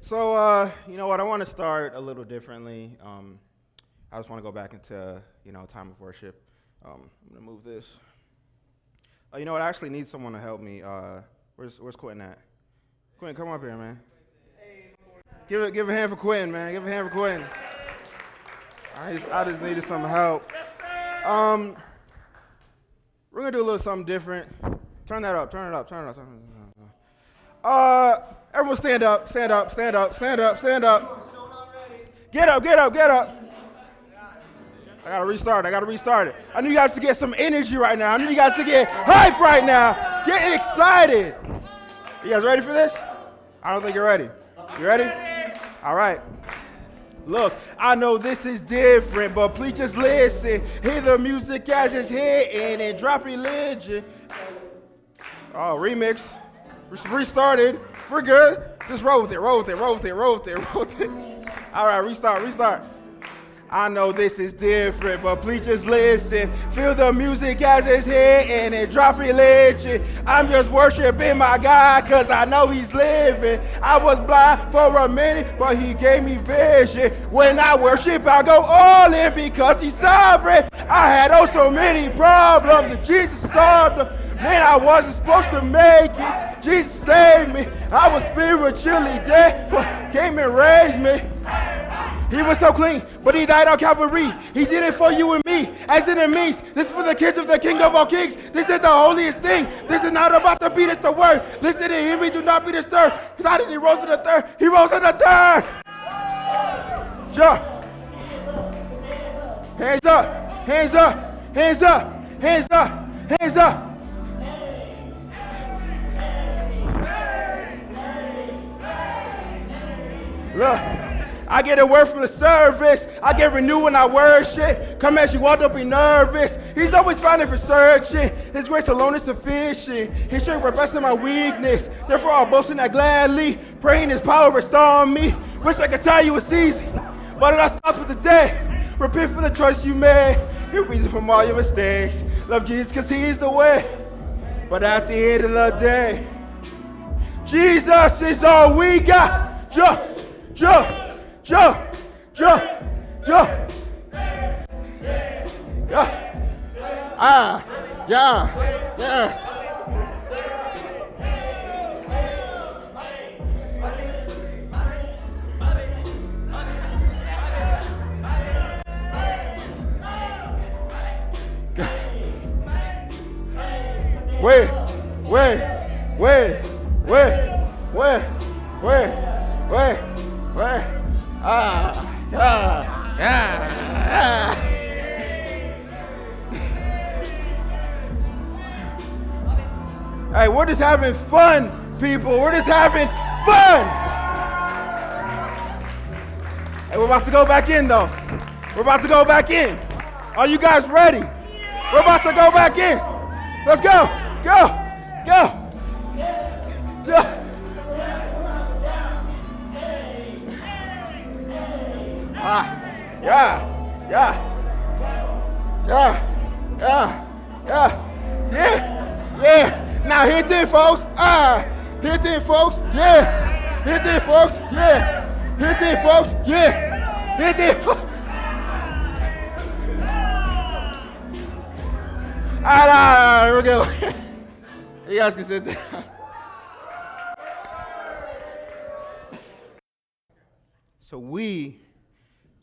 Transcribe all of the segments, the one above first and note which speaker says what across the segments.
Speaker 1: So, uh, you know what? I want to start a little differently. Um, I just want to go back into, you know, time of worship. Um, I'm gonna move this. Uh, you know what? I actually need someone to help me. Uh, where's Where's Quentin at? Quentin, come up here, man. Give it, give a hand for Quentin, man. Give a hand for Quentin. I just, I just needed some help. Um, we're gonna do a little something different. Turn that up. Turn it up. Turn it up. Turn it up. Uh, everyone stand up. Stand up. Stand up. Stand up. Stand up. Get up. Get up. Get up. I gotta restart. it. I gotta restart it. I need you guys to get some energy right now. I need you guys to get hype right now. Get excited. You guys ready for this? I don't think you're ready. You ready? All right. Look, I know this is different, but please just listen. Hear the music as it's hitting and drop religion. Oh, remix. Restarted. We're good. Just roll with it, roll with it, roll with it, roll with it, roll with it. All right, restart, restart. I know this is different, but please just listen. Feel the music as it's hitting and it drop religion. I'm just worshiping my God because I know He's living. I was blind for a minute, but He gave me vision. When I worship, I go all in because He's sovereign. I had oh so many problems, and Jesus solved them. Man, I wasn't supposed to make it. Jesus saved me. I was spiritually dead, but came and raised me. He was so clean, but he died on Calvary. He did it for you and me, as it means. This is for the kids of the King of all kings. This is the holiest thing. This is not about the beat, it's the word. Listen to him, we do not be disturbed. Because I didn't he rose in the third. He rose in the third. Jump. Hands up, hands up, hands up, hands up, hands up. Look. I get a word from the service. I get renewed when I worship. Come as you walk, don't be nervous. He's always finding for searching. His grace alone is sufficient. His strength will blessing my weakness. Therefore, I'll boast in that gladly. Praying His power restore me. Wish I could tell you it's easy, but it all starts with the day. Repent for the choice you made. He'll reason from all your mistakes. Love Jesus because He is the way. But at the end of the day, Jesus is all we got. Jump, jump jump, jump, jump. Yeah. Ah, yeah, yeah. Wait, wait, wait, wait, wait, wait, wait. Ah, ah, ah. Hey, we're just having fun, people. We're just having fun. Hey, we're about to go back in, though. We're about to go back in. Are you guys ready? We're about to go back in. Let's go. Go. Go. Yeah, yeah, yeah, yeah, yeah, yeah, yeah. Now hit it, folks. Ah, hit it, folks. Yeah, hit it, folks. Yeah, hit it, folks. Yeah, hit it. All right, all right, we go. you guys can sit down. So we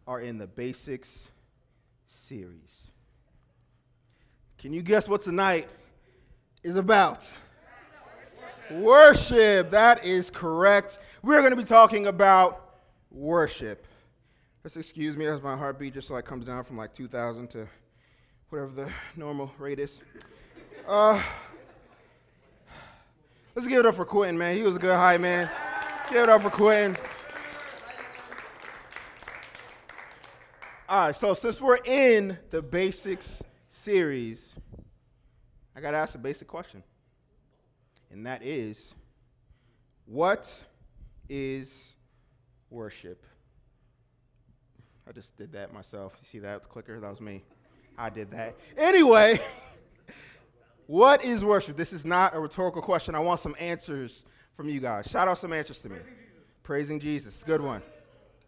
Speaker 1: are in the basics series. Can you guess what tonight is about? Worship. worship. That is correct. We're going to be talking about worship. Just excuse me as my heartbeat just like comes down from like 2,000 to whatever the normal rate is. Uh, let's give it up for Quentin, man. He was a good high man. Give it up for Quentin. All right, so since we're in the basics series, I got to ask a basic question. And that is what is worship? I just did that myself. You see that clicker? That was me. I did that. Anyway, what is worship? This is not a rhetorical question. I want some answers from you guys. Shout out some answers to me. Praising Jesus. Good one.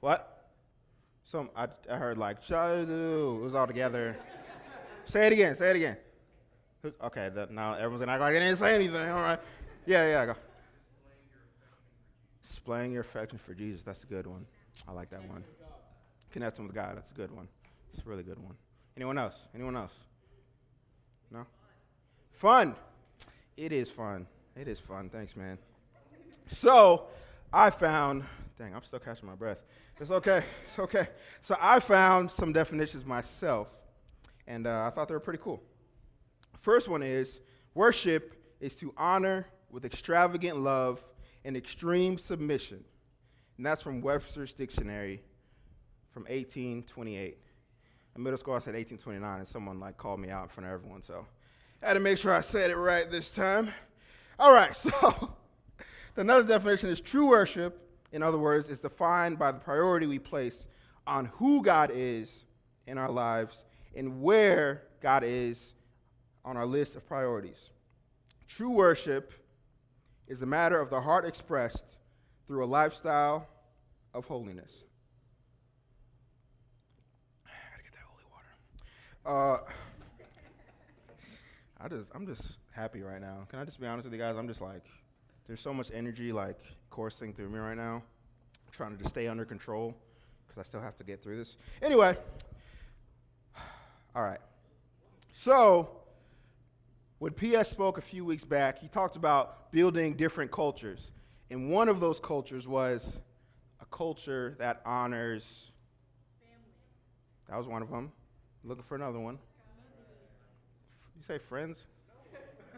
Speaker 1: What? Some I, I heard like Shadu. It was all together. say it again. Say it again. Okay, the, now everyone's gonna act like they didn't say anything. All right. Yeah, yeah. Go. Displaying your affection for Jesus. That's a good one. I like that one. Connecting with God. That's a good one. It's a really good one. Anyone else? Anyone else? No? Fun. It is fun. It is fun. Thanks, man. So, I found, dang, I'm still catching my breath. It's okay. It's okay. So, I found some definitions myself, and uh, I thought they were pretty cool. First one is worship is to honor with extravagant love and extreme submission. And that's from Webster's Dictionary from 1828. In middle school, I said 1829, and someone like called me out in front of everyone, so I had to make sure I said it right this time. All right, so another definition is true worship, in other words, is defined by the priority we place on who God is in our lives and where God is on our list of priorities. True worship is a matter of the heart expressed through a lifestyle of holiness. Gotta get that holy water. Uh, I just, I'm just happy right now. Can I just be honest with you guys? I'm just like, there's so much energy like coursing through me right now. I'm trying to just stay under control because I still have to get through this. Anyway, all right. So, when PS spoke a few weeks back, he talked about building different cultures. And one of those cultures was a culture that honors. Family. That was one of them. Looking for another one. You say friends?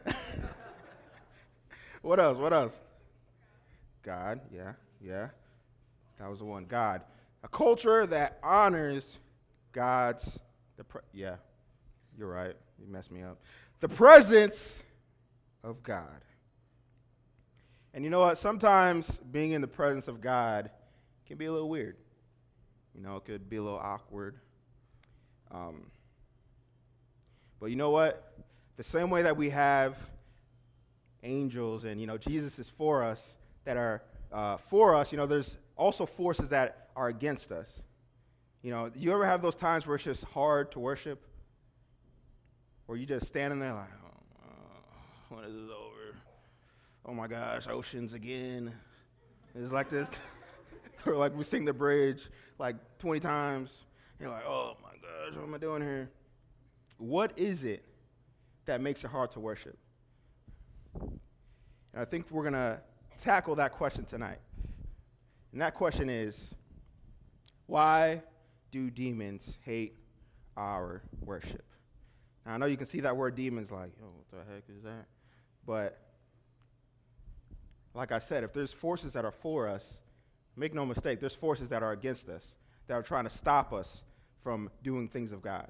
Speaker 1: what else? What else? God, yeah, yeah. That was the one. God. A culture that honors God's. The pre- yeah, you're right. You messed me up. The presence of God. And you know what? Sometimes being in the presence of God can be a little weird. You know, it could be a little awkward. Um, but you know what? The same way that we have angels and, you know, Jesus is for us, that are uh, for us, you know, there's also forces that are against us. You know, you ever have those times where it's just hard to worship? Where you just standing there like, oh, uh, when is this over? Oh my gosh, oceans again. It's like this. or like we sing the bridge like 20 times. You're like, oh my gosh, what am I doing here? What is it that makes it hard to worship? And I think we're going to tackle that question tonight. And that question is why do demons hate our worship? Now, I know you can see that word demons like, oh, what the heck is that? But like I said, if there's forces that are for us, make no mistake, there's forces that are against us, that are trying to stop us from doing things of God.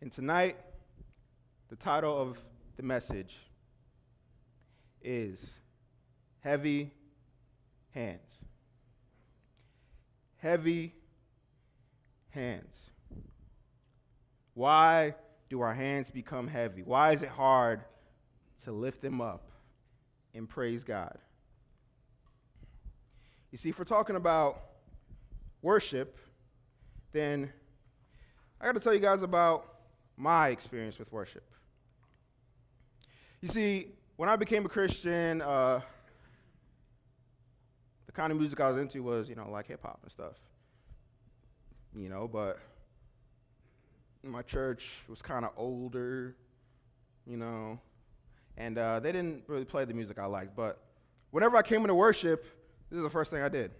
Speaker 1: And tonight, the title of the message is Heavy Hands. Heavy Hands. Why do our hands become heavy? Why is it hard to lift them up and praise God? You see, if we're talking about worship, then I got to tell you guys about my experience with worship. You see, when I became a Christian, uh, the kind of music I was into was, you know, like hip hop and stuff. You know, but my church was kind of older, you know, and uh, they didn't really play the music I liked. But whenever I came into worship, this is the first thing I did.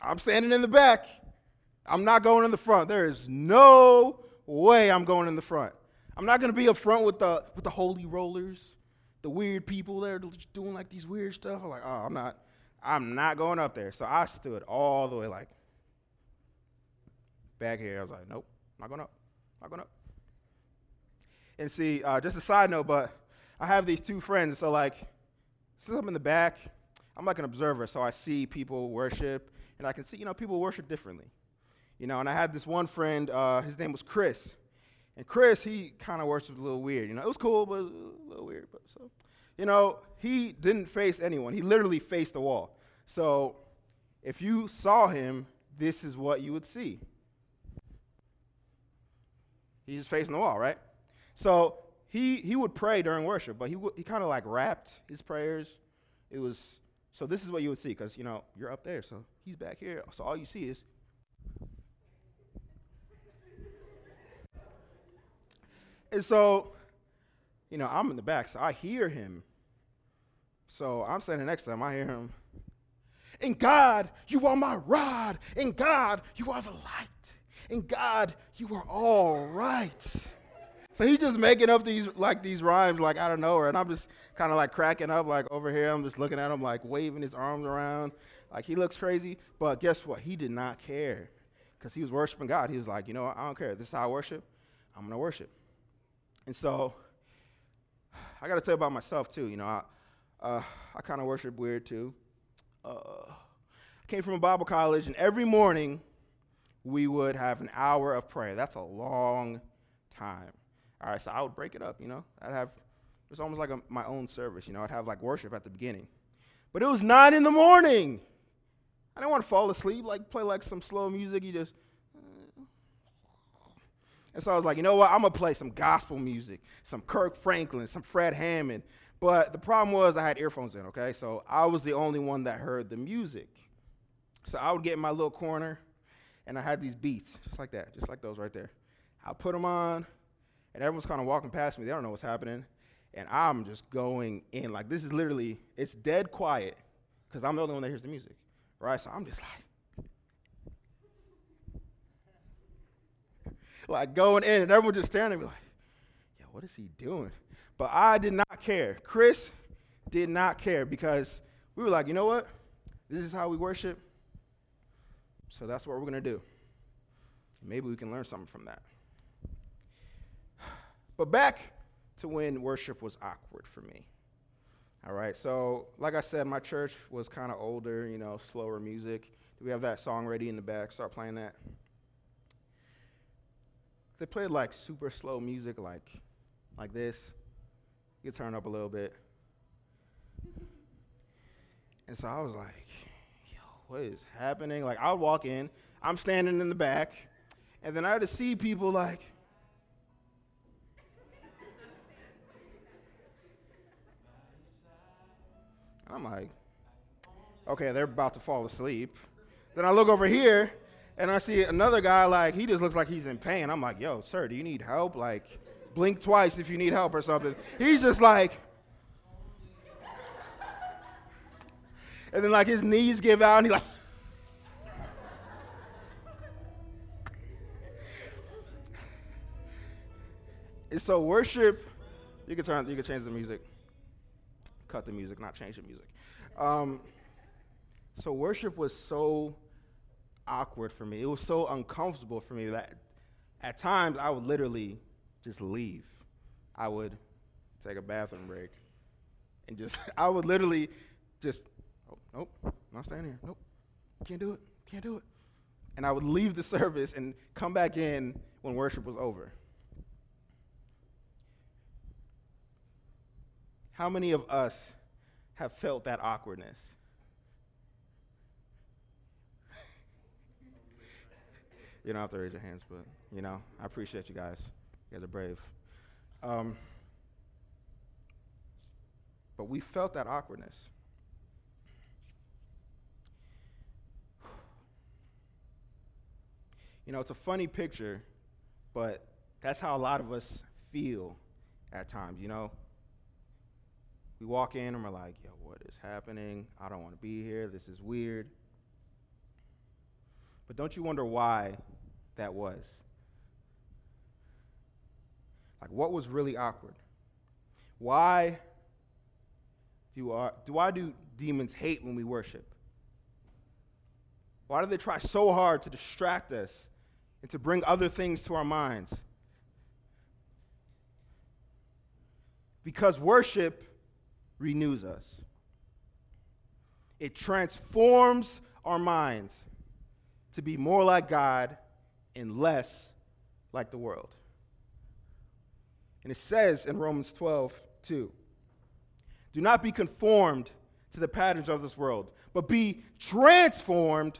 Speaker 1: I'm standing in the back. I'm not going in the front. There is no way I'm going in the front. I'm not going to be up front with the with the holy rollers, the weird people that are doing like these weird stuff. I'm like, oh, I'm not, I'm not going up there. So I stood all the way like back here. I was like, nope, not going up, not going up. And see, uh, just a side note, but I have these two friends. So like, since I'm in the back, I'm like an observer. So I see people worship, and I can see, you know, people worship differently. You know, and I had this one friend, uh, his name was Chris. And Chris, he kind of worshipped a little weird. You know, it was cool, but a little weird. But so, you know, he didn't face anyone. He literally faced the wall. So if you saw him, this is what you would see. He's just facing the wall, right? So he, he would pray during worship, but he, w- he kind of like rapped his prayers. It was, so this is what you would see, because, you know, you're up there, so he's back here. So all you see is, and so, you know, I'm in the back, so I hear him. So I'm standing next to him, I hear him. In God, you are my rod. In God, you are the light. In God, you are all right. So he's just making up these like these rhymes like out of nowhere, and I'm just kind of like cracking up like over here. I'm just looking at him like waving his arms around, like he looks crazy. But guess what? He did not care because he was worshiping God. He was like, you know, I don't care. This is how I worship. I'm gonna worship. And so I got to tell you about myself too. You know, I uh, I kind of worship weird too. Uh, I came from a Bible college, and every morning we would have an hour of prayer. That's a long time. All right, so I would break it up, you know. I'd have, it was almost like a, my own service, you know. I'd have like worship at the beginning. But it was nine in the morning. I didn't want to fall asleep, like play like some slow music. You just. And so I was like, you know what? I'm gonna play some gospel music, some Kirk Franklin, some Fred Hammond. But the problem was I had earphones in, okay? So I was the only one that heard the music. So I would get in my little corner, and I had these beats, just like that, just like those right there. I put them on, and everyone's kind of walking past me. They don't know what's happening, and I'm just going in. Like this is literally, it's dead quiet, because I'm the only one that hears the music, right? So I'm just like, like going in, and everyone just staring at me like, yeah, what is he doing? But I did not care. Chris did not care because we were like, you know what? This is how we worship. So that's what we're going to do. Maybe we can learn something from that. But back to when worship was awkward for me. All right, so like I said, my church was kind of older, you know, slower music. Do we have that song ready in the back? Start playing that. They played like super slow music, like like this. You turn up a little bit. And so I was like, yo, what is happening? Like, I'll walk in, I'm standing in the back, and then I had to see people like, I'm like, okay, they're about to fall asleep. Then I look over here, and I see another guy, like, he just looks like he's in pain. I'm like, yo, sir, do you need help? Like, blink twice if you need help or something. He's just like, and then like his knees give out, and he's like. and so worship, you can turn, you can change the music, cut the music, not change the music. Um, so worship was so awkward for me. It was so uncomfortable for me that at times I would literally just leave. I would take a bathroom break and just I would literally just oh, nope, not staying here. Nope. Can't do it. Can't do it. And I would leave the service and come back in when worship was over. How many of us have felt that awkwardness? You don't have to raise your hands, but you know, I appreciate you guys. You guys are brave. Um, but we felt that awkwardness. You know, it's a funny picture, but that's how a lot of us feel at times, you know? We walk in and we're like, yo, what is happening? I don't want to be here. This is weird. But don't you wonder why that was? Like, what was really awkward? Why do, our, do I do demons hate when we worship? Why do they try so hard to distract us and to bring other things to our minds? Because worship renews us, it transforms our minds to be more like God and less like the world. And it says in Romans 12, 2, do not be conformed to the patterns of this world, but be transformed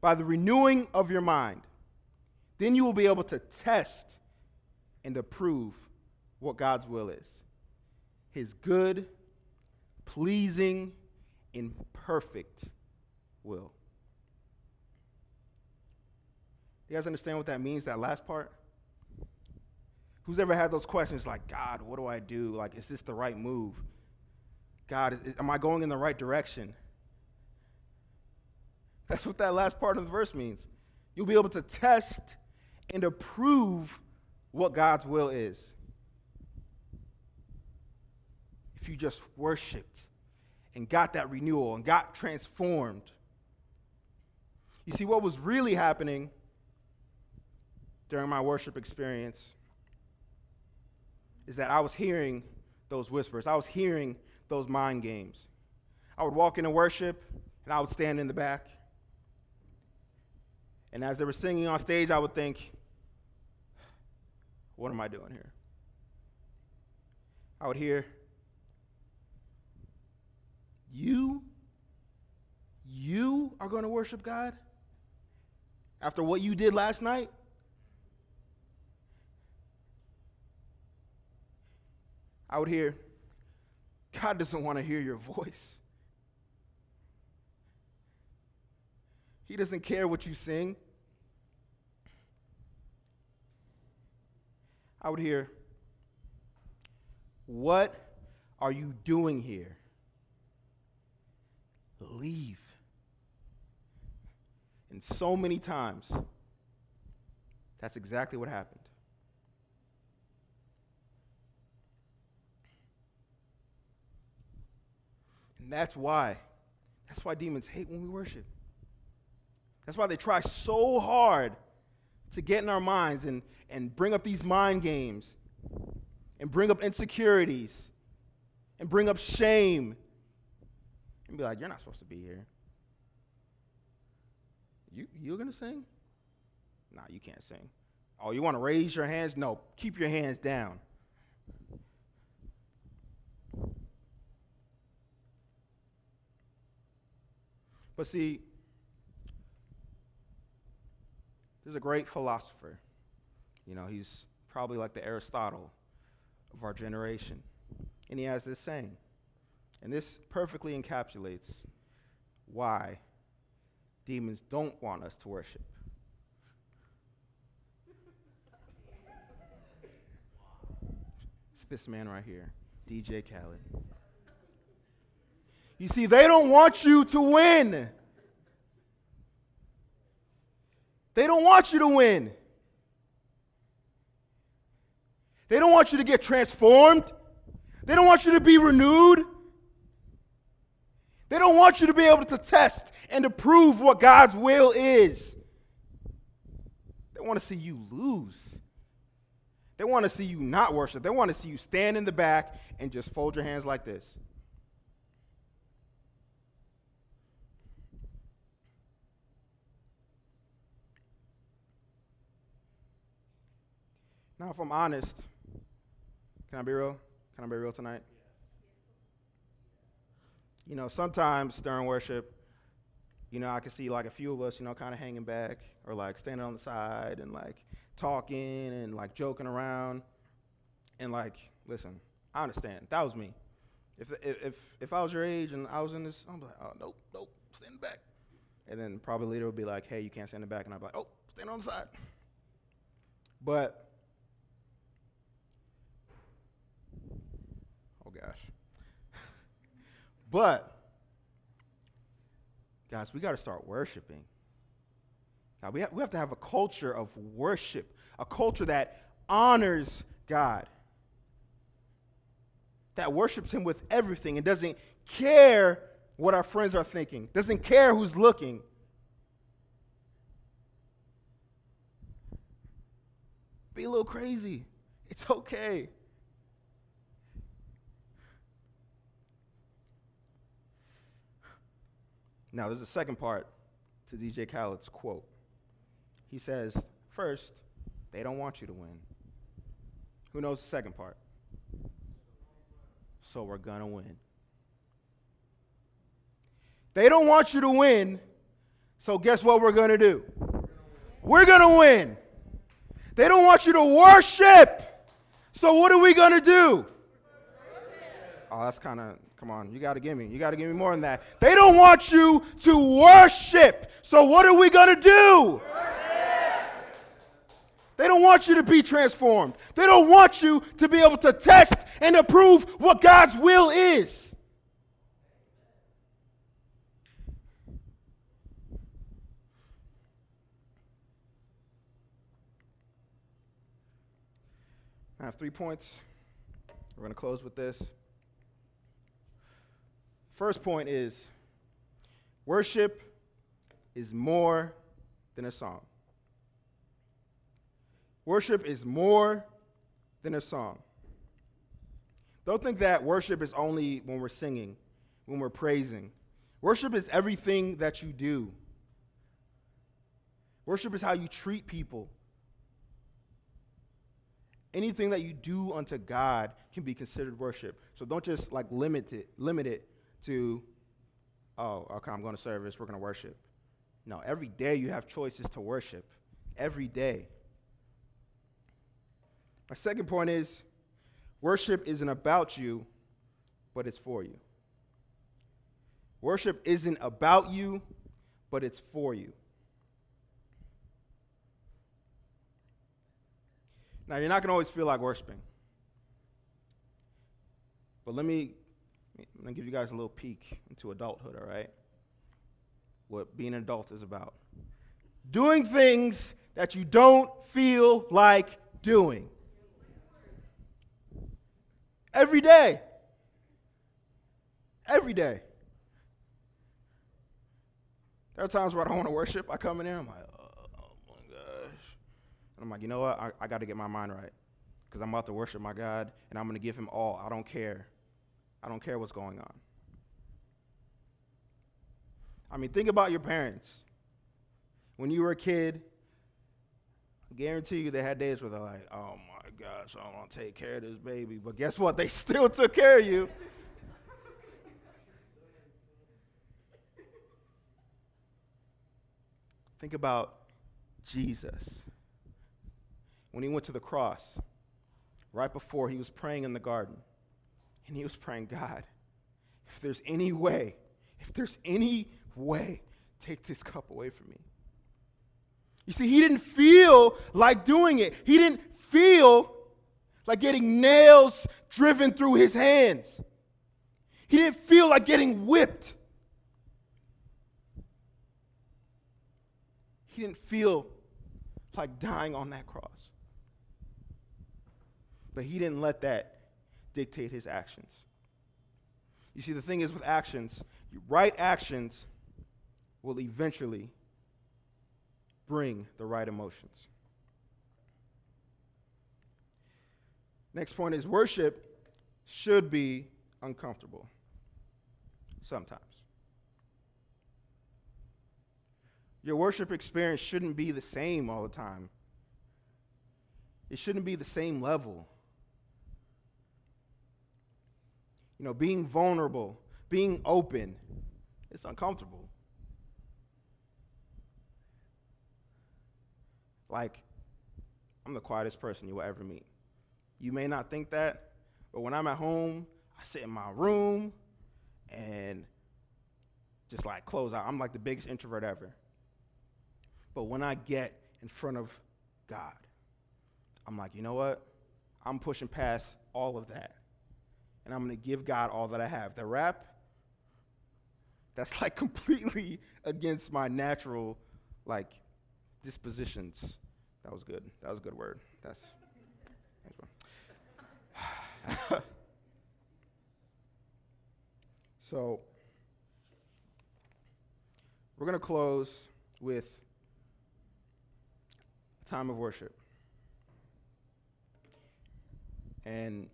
Speaker 1: by the renewing of your mind. Then you will be able to test and approve what God's will is His good, pleasing, and perfect will. You guys understand what that means, that last part? Who's ever had those questions like, God, what do I do? Like, is this the right move? God, is, am I going in the right direction? That's what that last part of the verse means. You'll be able to test and approve what God's will is. If you just worshiped and got that renewal and got transformed. You see, what was really happening during my worship experience is that I was hearing those whispers. I was hearing those mind games. I would walk into worship and I would stand in the back. And as they were singing on stage, I would think, what am I doing here? I would hear, You? You are going to worship God? After what you did last night? I would hear, God doesn't want to hear your voice. He doesn't care what you sing. I would hear, What are you doing here? Leave. And so many times, that's exactly what happened. And that's why. That's why demons hate when we worship. That's why they try so hard to get in our minds and, and bring up these mind games and bring up insecurities and bring up shame and be like, you're not supposed to be here. You, you're going to sing? Nah, you can't sing. Oh, you want to raise your hands? No, keep your hands down. But see, there's a great philosopher. You know, he's probably like the Aristotle of our generation. And he has this saying. And this perfectly encapsulates why demons don't want us to worship. It's this man right here, DJ Khaled. You see, they don't want you to win. They don't want you to win. They don't want you to get transformed. They don't want you to be renewed. They don't want you to be able to test and to prove what God's will is. They want to see you lose. They want to see you not worship. They want to see you stand in the back and just fold your hands like this. Now, if I'm honest, can I be real? Can I be real tonight? You know, sometimes during worship, you know, I can see like a few of us, you know, kind of hanging back or like standing on the side and like talking and like joking around. And like, listen, I understand. That was me. If, if, if I was your age and I was in this, I'm like, oh, nope, nope, stand back. And then probably later would be like, hey, you can't stand back. And I'd be like, oh, stand on the side. But gosh. but, guys, we got to start worshiping. Now, we, ha- we have to have a culture of worship, a culture that honors God, that worships Him with everything and doesn't care what our friends are thinking, doesn't care who's looking. Be a little crazy. It's okay. Now, there's a second part to DJ Khaled's quote. He says, first, they don't want you to win. Who knows the second part? so we're going to win. They don't want you to win, so guess what we're going to do? We're going to win. They don't want you to worship, so what are we going to do? Oh, that's kind of, come on, you got to give me, you got to give me more than that. They don't want you to worship, so what are we going to do? They don't want you to be transformed. They don't want you to be able to test and approve what God's will is. I have three points. We're going to close with this. First point is worship is more than a song. Worship is more than a song. Don't think that worship is only when we're singing, when we're praising. Worship is everything that you do. Worship is how you treat people. Anything that you do unto God can be considered worship. So don't just like limit it, limit it to, oh, okay, I'm going to service, we're going to worship. No, every day you have choices to worship. Every day. My second point is worship isn't about you, but it's for you. Worship isn't about you, but it's for you. Now, you're not going to always feel like worshiping. But let me, I'm to give you guys a little peek into adulthood, all right? What being an adult is about. Doing things that you don't feel like doing. Every day. Every day. There are times where I don't want to worship. I come in here, I'm like, oh, oh my gosh. And I'm like, you know what? I, I got to get my mind right because I'm about to worship my God and I'm going to give him all. I don't care. I don't care what's going on. I mean, think about your parents. When you were a kid, I guarantee you they had days where they're like, oh my gosh, I want to take care of this baby. But guess what? They still took care of you. Think about Jesus. When he went to the cross, right before he was praying in the garden, and he was praying, God, if there's any way, if there's any way, take this cup away from me. You see, he didn't feel like doing it. He didn't feel like getting nails driven through his hands. He didn't feel like getting whipped. He didn't feel like dying on that cross. But he didn't let that dictate his actions. You see, the thing is with actions, your right actions will eventually bring the right emotions. Next point is worship should be uncomfortable sometimes. Your worship experience shouldn't be the same all the time. It shouldn't be the same level. You know, being vulnerable, being open, it's uncomfortable. Like, I'm the quietest person you will ever meet. You may not think that, but when I'm at home, I sit in my room and just like close out. I'm like the biggest introvert ever. But when I get in front of God, I'm like, you know what? I'm pushing past all of that. And I'm going to give God all that I have. The rap, that's like completely against my natural like dispositions. That was good. That was a good word. That's so we're going to close with a time of worship. And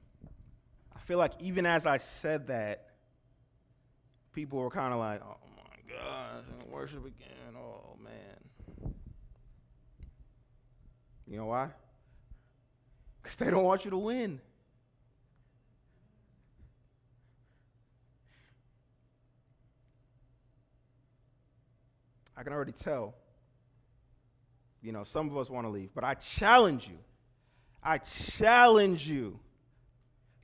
Speaker 1: I feel like even as I said that, people were kind of like, oh my God, worship again. Oh man. You know why? Because they don't want you to win. I can already tell. You know, some of us want to leave, but I challenge you. I challenge you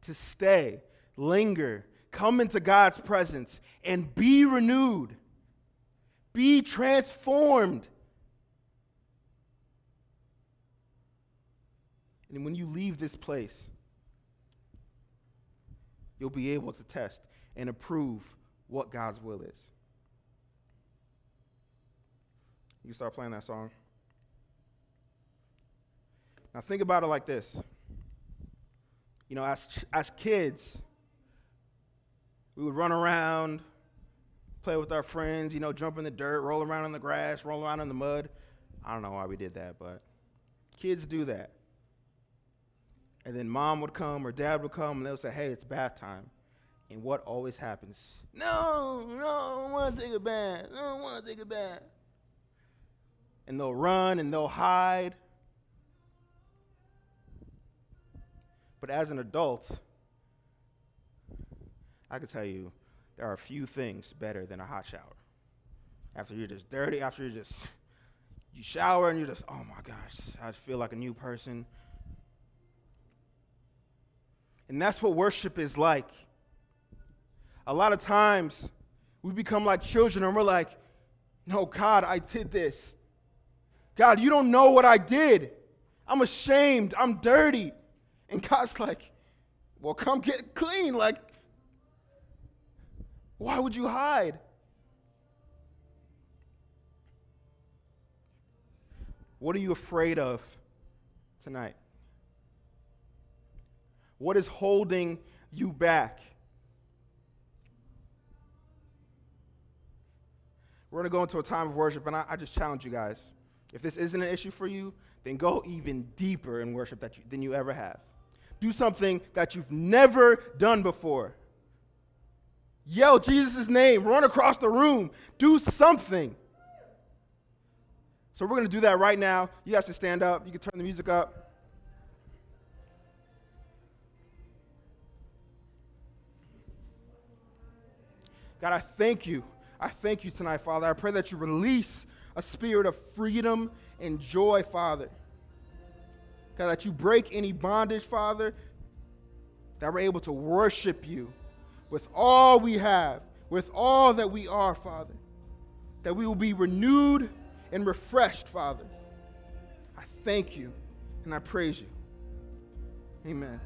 Speaker 1: to stay, linger, come into God's presence, and be renewed. Be transformed. And when you leave this place, you'll be able to test and approve what God's will is. You start playing that song. Now, think about it like this. You know, as, as kids, we would run around, play with our friends, you know, jump in the dirt, roll around in the grass, roll around in the mud. I don't know why we did that, but kids do that. And then mom would come or dad would come and they'll say, hey, it's bath time. And what always happens? No, no, I don't want to take a bath. I don't want to take a bath. And they'll run and they'll hide. But as an adult, I can tell you there are a few things better than a hot shower. After you're just dirty, after you're just, you shower and you're just, oh my gosh, I feel like a new person. And that's what worship is like. A lot of times, we become like children and we're like, no, God, I did this. God, you don't know what I did. I'm ashamed. I'm dirty. And God's like, well, come get clean. Like, why would you hide? What are you afraid of tonight? What is holding you back? We're going to go into a time of worship, and I, I, just challenge you guys. If this isn't an issue for you, then go even deeper in worship that you, than you ever have. Do something that you've never done before. Yell Jesus' name, run across the room, do something. So we're going to do that right now. You guys can stand up, you can turn the music up. God, I thank you. I thank you tonight, Father. I pray that you release a spirit of freedom and joy, Father. God, that you break any bondage, Father, that we're able to worship you with all we have, with all that we are, Father. That we will be renewed and refreshed, Father. I thank you and I praise you. Amen.